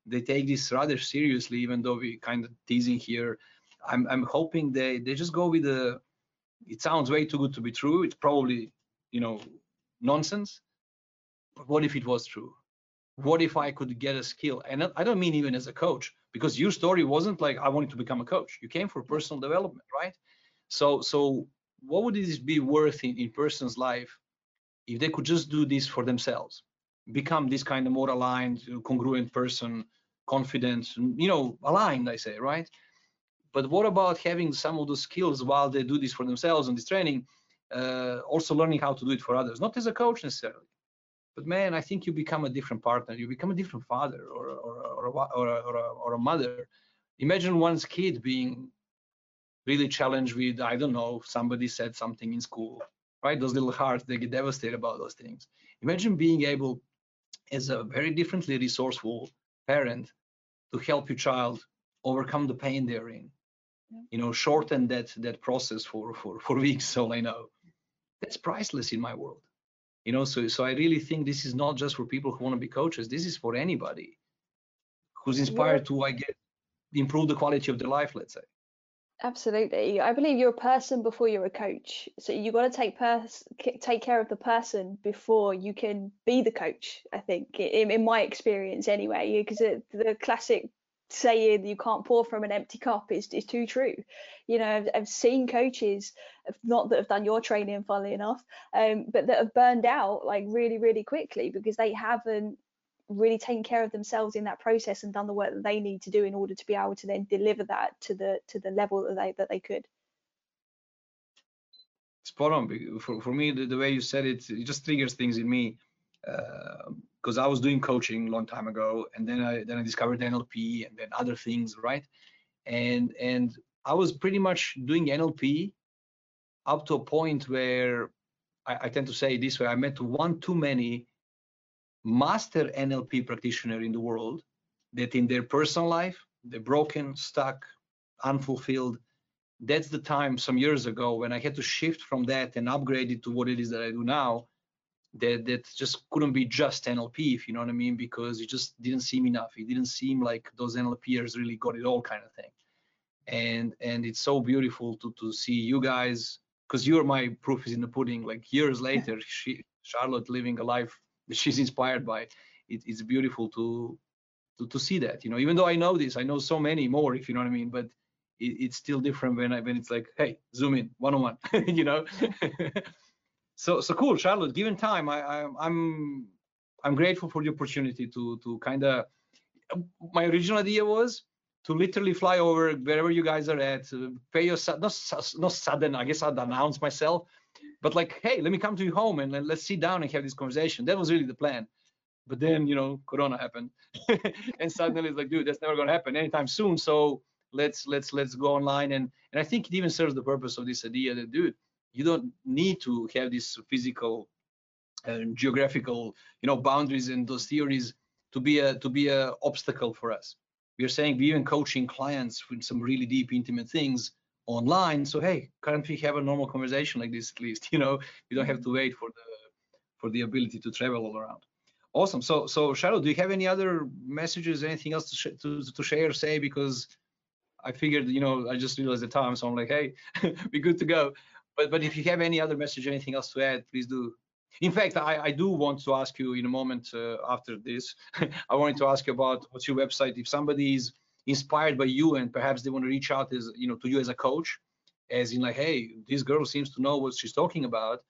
they take this rather seriously even though we kind of teasing here. I'm i'm hoping they they just go with the it sounds way too good to be true. It's probably you know nonsense. But what if it was true what if i could get a skill and i don't mean even as a coach because your story wasn't like I wanted to become a coach. You came for personal development, right? So so what would this be worth in, in person's life if they could just do this for themselves, become this kind of more aligned, congruent person, confident, you know, aligned, I say, right? But what about having some of the skills while they do this for themselves and this training, uh, also learning how to do it for others, not as a coach necessarily, but man, I think you become a different partner. You become a different father or or or a, or a, or a, or a mother. Imagine one's kid being really challenged with I don't know somebody said something in school, right? Those little hearts they get devastated about those things. Imagine being able, as a very differently resourceful parent, to help your child overcome the pain they're in. Yeah. You know, shorten that that process for for for weeks. All I know that's priceless in my world you know so so i really think this is not just for people who want to be coaches this is for anybody who's inspired yeah. to i get improve the quality of their life let's say absolutely i believe you're a person before you're a coach so you got to take pers- take care of the person before you can be the coach i think in, in my experience anyway because the classic saying you can't pour from an empty cup is, is too true. You know, I've, I've seen coaches, not that have done your training, funnily enough, um, but that have burned out like really, really quickly because they haven't really taken care of themselves in that process and done the work that they need to do in order to be able to then deliver that to the to the level that they that they could. Spot on. For, for me, the, the way you said it, it just triggers things in me. Uh, because I was doing coaching a long time ago, and then I then I discovered NLP and then other things, right? And and I was pretty much doing NLP up to a point where I, I tend to say this way: I met one too many master NLP practitioner in the world that in their personal life they're broken, stuck, unfulfilled. That's the time some years ago when I had to shift from that and upgrade it to what it is that I do now that that just couldn't be just NLP, if you know what I mean, because it just didn't seem enough. It didn't seem like those NLPers really got it all, kind of thing. And and it's so beautiful to to see you guys, because you're my proof is in the pudding. Like years later, she Charlotte living a life that she's inspired by. It, it's beautiful to, to to see that. You know, even though I know this, I know so many more, if you know what I mean. But it, it's still different when I when it's like, hey, zoom in, one on one. you know. so so cool charlotte given time i, I i'm i'm grateful for the opportunity to to kind of my original idea was to literally fly over wherever you guys are at uh, pay your not not sudden i guess i'd announce myself but like hey let me come to your home and let's sit down and have this conversation. That was really the plan. But then you know corona happened and suddenly it's like dude that's never to happen anytime soon. So let's let's let's go online. And and i think it even serves the purpose of this idea that dude you don't need to have this physical and geographical you know boundaries and those theories to be a to be a obstacle for us. We are saying we even coaching clients with some really deep intimate things online. So hey can't we have a normal conversation like this at least? You know you don't have mm-hmm. to wait for the for the ability to travel all around. Awesome. So so Charlotte do you have any other messages anything else to, sh- to, to share say? Because i figured you know i just realized the time so i'm like hey be good to go but but if you have any other message, anything else to add, please do. In fact, I, I do want to ask you in a moment uh, after this. I wanted to ask you about what's your website. If somebody is inspired by you and perhaps they want to reach out as you know to you as a coach, as in like, hey, this girl seems to know what she's talking about.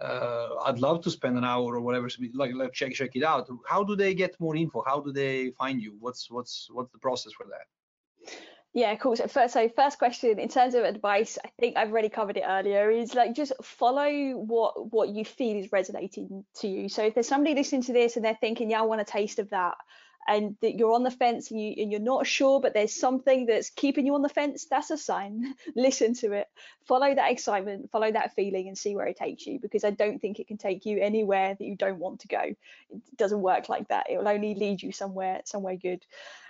Uh, I'd love to spend an hour or whatever. Like, like check check it out. How do they get more info? How do they find you? What's what's what's the process for that? Yeah, cool. So first, so first question in terms of advice, I think I've already covered it earlier. Is like just follow what what you feel is resonating to you. So if there's somebody listening to this and they're thinking, yeah, I want a taste of that, and that you're on the fence and, you, and you're not sure, but there's something that's keeping you on the fence, that's a sign. Listen to it, follow that excitement, follow that feeling, and see where it takes you. Because I don't think it can take you anywhere that you don't want to go. It doesn't work like that. It will only lead you somewhere somewhere good.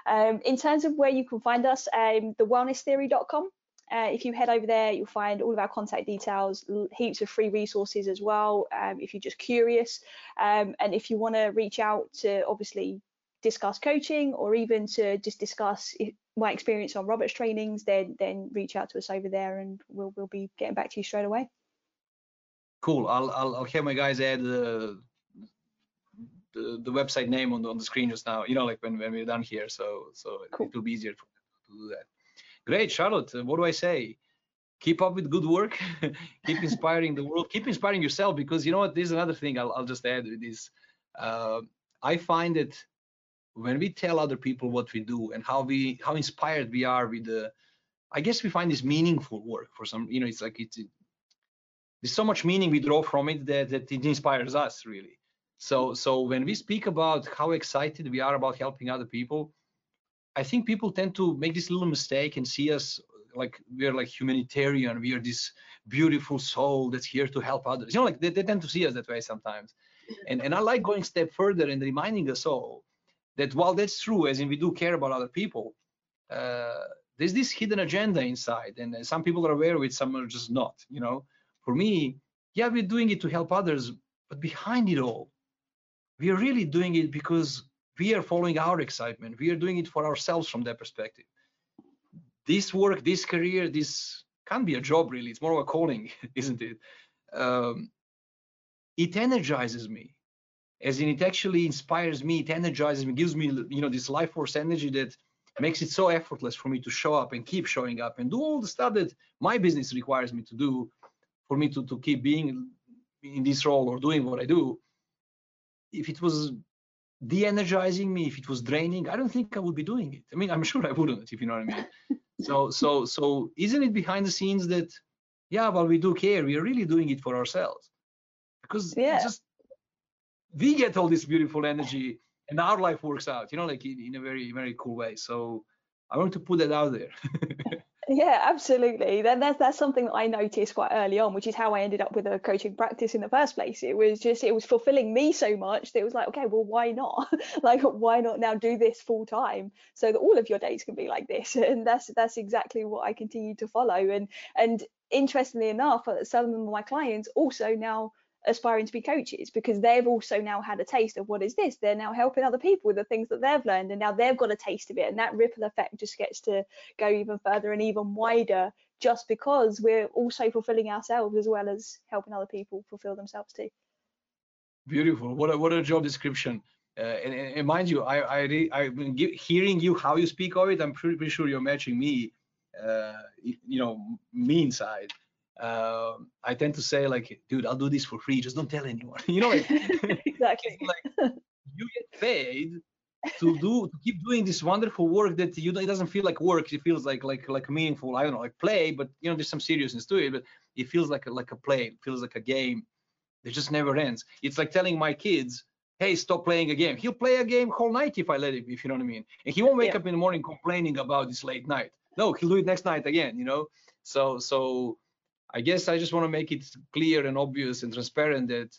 Um, in terms of where you can find us, um, thewellnesstheory.com. Uh, if you head over there, you'll find all of our contact details, heaps of free resources as well. Um, if you're just curious, um, and if you want to reach out to obviously discuss coaching or even to just discuss my experience on Robert's trainings, then then reach out to us over there and we'll we'll be getting back to you straight away. Cool. I'll I'll, I'll have my guys add the, the the website name on the on the screen just now. You know, like when when we're done here, so so cool. it will be easier to, to do that. Great, Charlotte. What do I say? Keep up with good work. keep inspiring the world. Keep inspiring yourself because you know what? This is another thing I'll I'll just add with this. Uh, I find it when we tell other people what we do and how we how inspired we are with the i guess we find this meaningful work for some you know it's like it's it, there's so much meaning we draw from it that, that it inspires us really. So so when we speak about how excited we are about helping other people i think people tend to make this little mistake and see us like we're like humanitarian we are this beautiful soul that's here to help others. You know like they, they tend to see us that way sometimes. And and i like going a step further and reminding us all that while that's true, as in we do care about other people, uh, there's this hidden agenda inside, and some people are aware of it, some are just not. You know, for me, yeah, we're doing it to help others, but behind it all, we are really doing it because we are following our excitement. We are doing it for ourselves from that perspective. This work, this career, this can't be a job really. It's more of a calling, isn't it? Um, it energizes me, as in it actually inspires me. It energizes me, gives me you know this life force energy that makes it so effortless for me to show up and keep showing up and do all the stuff that my business requires me to do for me to, to keep being in this role or doing what I do. If it was de-energizing me, if it was draining, I don't think I would be doing it. I mean, I'm sure I wouldn't, if you know what I mean. so, so, so, isn't it behind the scenes that, yeah, well, we do care. We are really doing it for ourselves because yeah. just we get all this beautiful energy and our life works out. You know, like in, in a very, very cool way. So, I want to put that out there. Yeah, absolutely. Then that's that's something that I noticed quite early on, which is how I ended up with a coaching practice in the first place. It was just it was fulfilling me so much that it was like, okay, well, why not? like, why not now do this full time so that all of your days can be like this? And that's that's exactly what I continue to follow. And and interestingly enough, uh, some of my clients also now aspiring to be coaches because they've also now had a taste of what is this. They're now helping other people with the things that they've learned and now they've got a taste of it. And that ripple effect just gets to go even further and even wider just because we're also fulfilling ourselves as well as helping other people fulfill themselves too. Beautiful. What a what a job description. Uh, and, and, mind you i i i've been hearing you how you speak of it i'm pretty, pretty sure you're matching me uh, you know me inside uh, I tend to say like, dude, I'll do this for free. Just don't tell anyone. you know, like, exactly. like you get paid to do to keep doing this wonderful work that you know, it doesn't feel like work. It feels like like like meaningful. I don't know, like play, but you know, there's some seriousness to it. But it feels like a, like a play. It feels like a game It just never ends. It's like telling my kids, hey, stop playing a game. He'll play a game whole night if I let him, if you know what I mean. And he won't wake yeah. up in the morning complaining about this late night. No, he'll do it next night again, you know. So so I guess I just want to make it clear and obvious and transparent that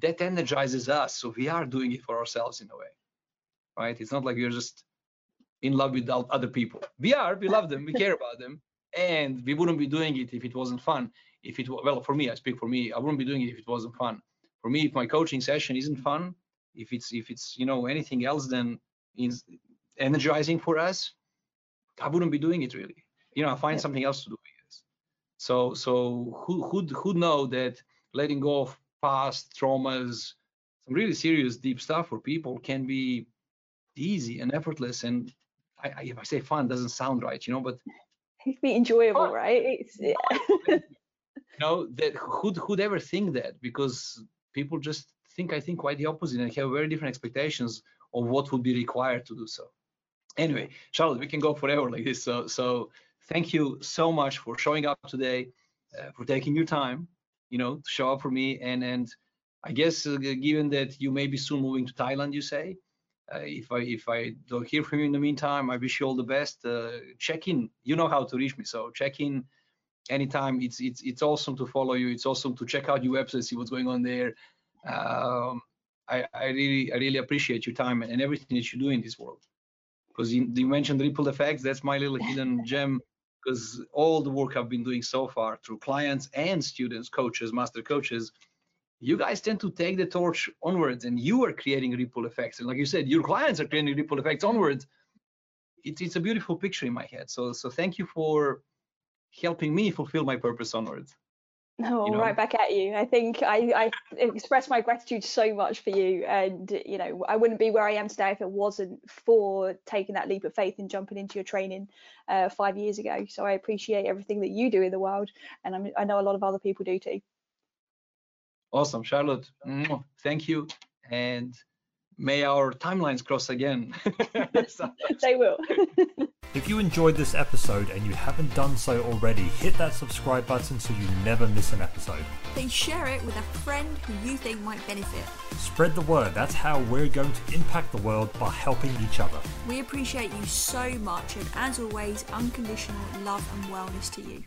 that energizes us. So we are doing it for ourselves in a way, right? It's not like we're just in love with other people. We are, we love them, we care about them, and we wouldn't be doing it if it wasn't fun. If it well, for me, I speak for me, I wouldn't be doing it if it wasn't fun. For me, if my coaching session isn't fun, if it's if it's you know anything else than is energizing for us, I wouldn't be doing it really. You know, I find yeah. something else to do. So so who who who know that letting go of past traumas, some really serious deep stuff for people can be easy and effortless and I, I, if I say fun doesn't sound right, you know, but it'd be enjoyable, fun. right? It's yeah. you know that who'd who'd ever think that because people just think I think quite the opposite and have very different expectations of what would be required to do so. Anyway, Charlotte, we can go forever like this. So so thank you so much for showing up today, uh, for taking your time, you know, to show up for me. And and I guess uh, given that you may be soon moving to Thailand, you say, uh, if I if I don't hear from you in the meantime, I wish you all the best. Uh, check in. You know how to reach me, so check in anytime. It's it's it's awesome to follow you. It's awesome to check out your website, see what's going on there. Um, I, I really I really appreciate your time and, everything that you do in this world because you, mentioned ripple effects that's my little hidden gem because all the work I've been doing so far through clients and students, coaches, master coaches, you guys tend to take the torch onwards and you are creating ripple effects. And like you said, your clients are creating ripple effects onwards. It's, it's a beautiful picture in my head. So, so thank you for helping me fulfill my purpose onwards. No, you know? right back at you. I think I, I express my gratitude so much for you, and you know I wouldn't be where I am today if it wasn't for taking that leap of faith and jumping into your training uh, five years ago. So I appreciate everything that you do in the world, and I'm, I know a lot of other people do too. Awesome, Charlotte. Thank you, and may our timelines cross again. they will. if you enjoyed this episode and you haven't done so already, hit that subscribe button so you never miss an episode. Then share it with a friend who you think might benefit. Spread the word. That's how we're going to impact the world by helping each other. We appreciate you so much, and as always, unconditional love and wellness to you.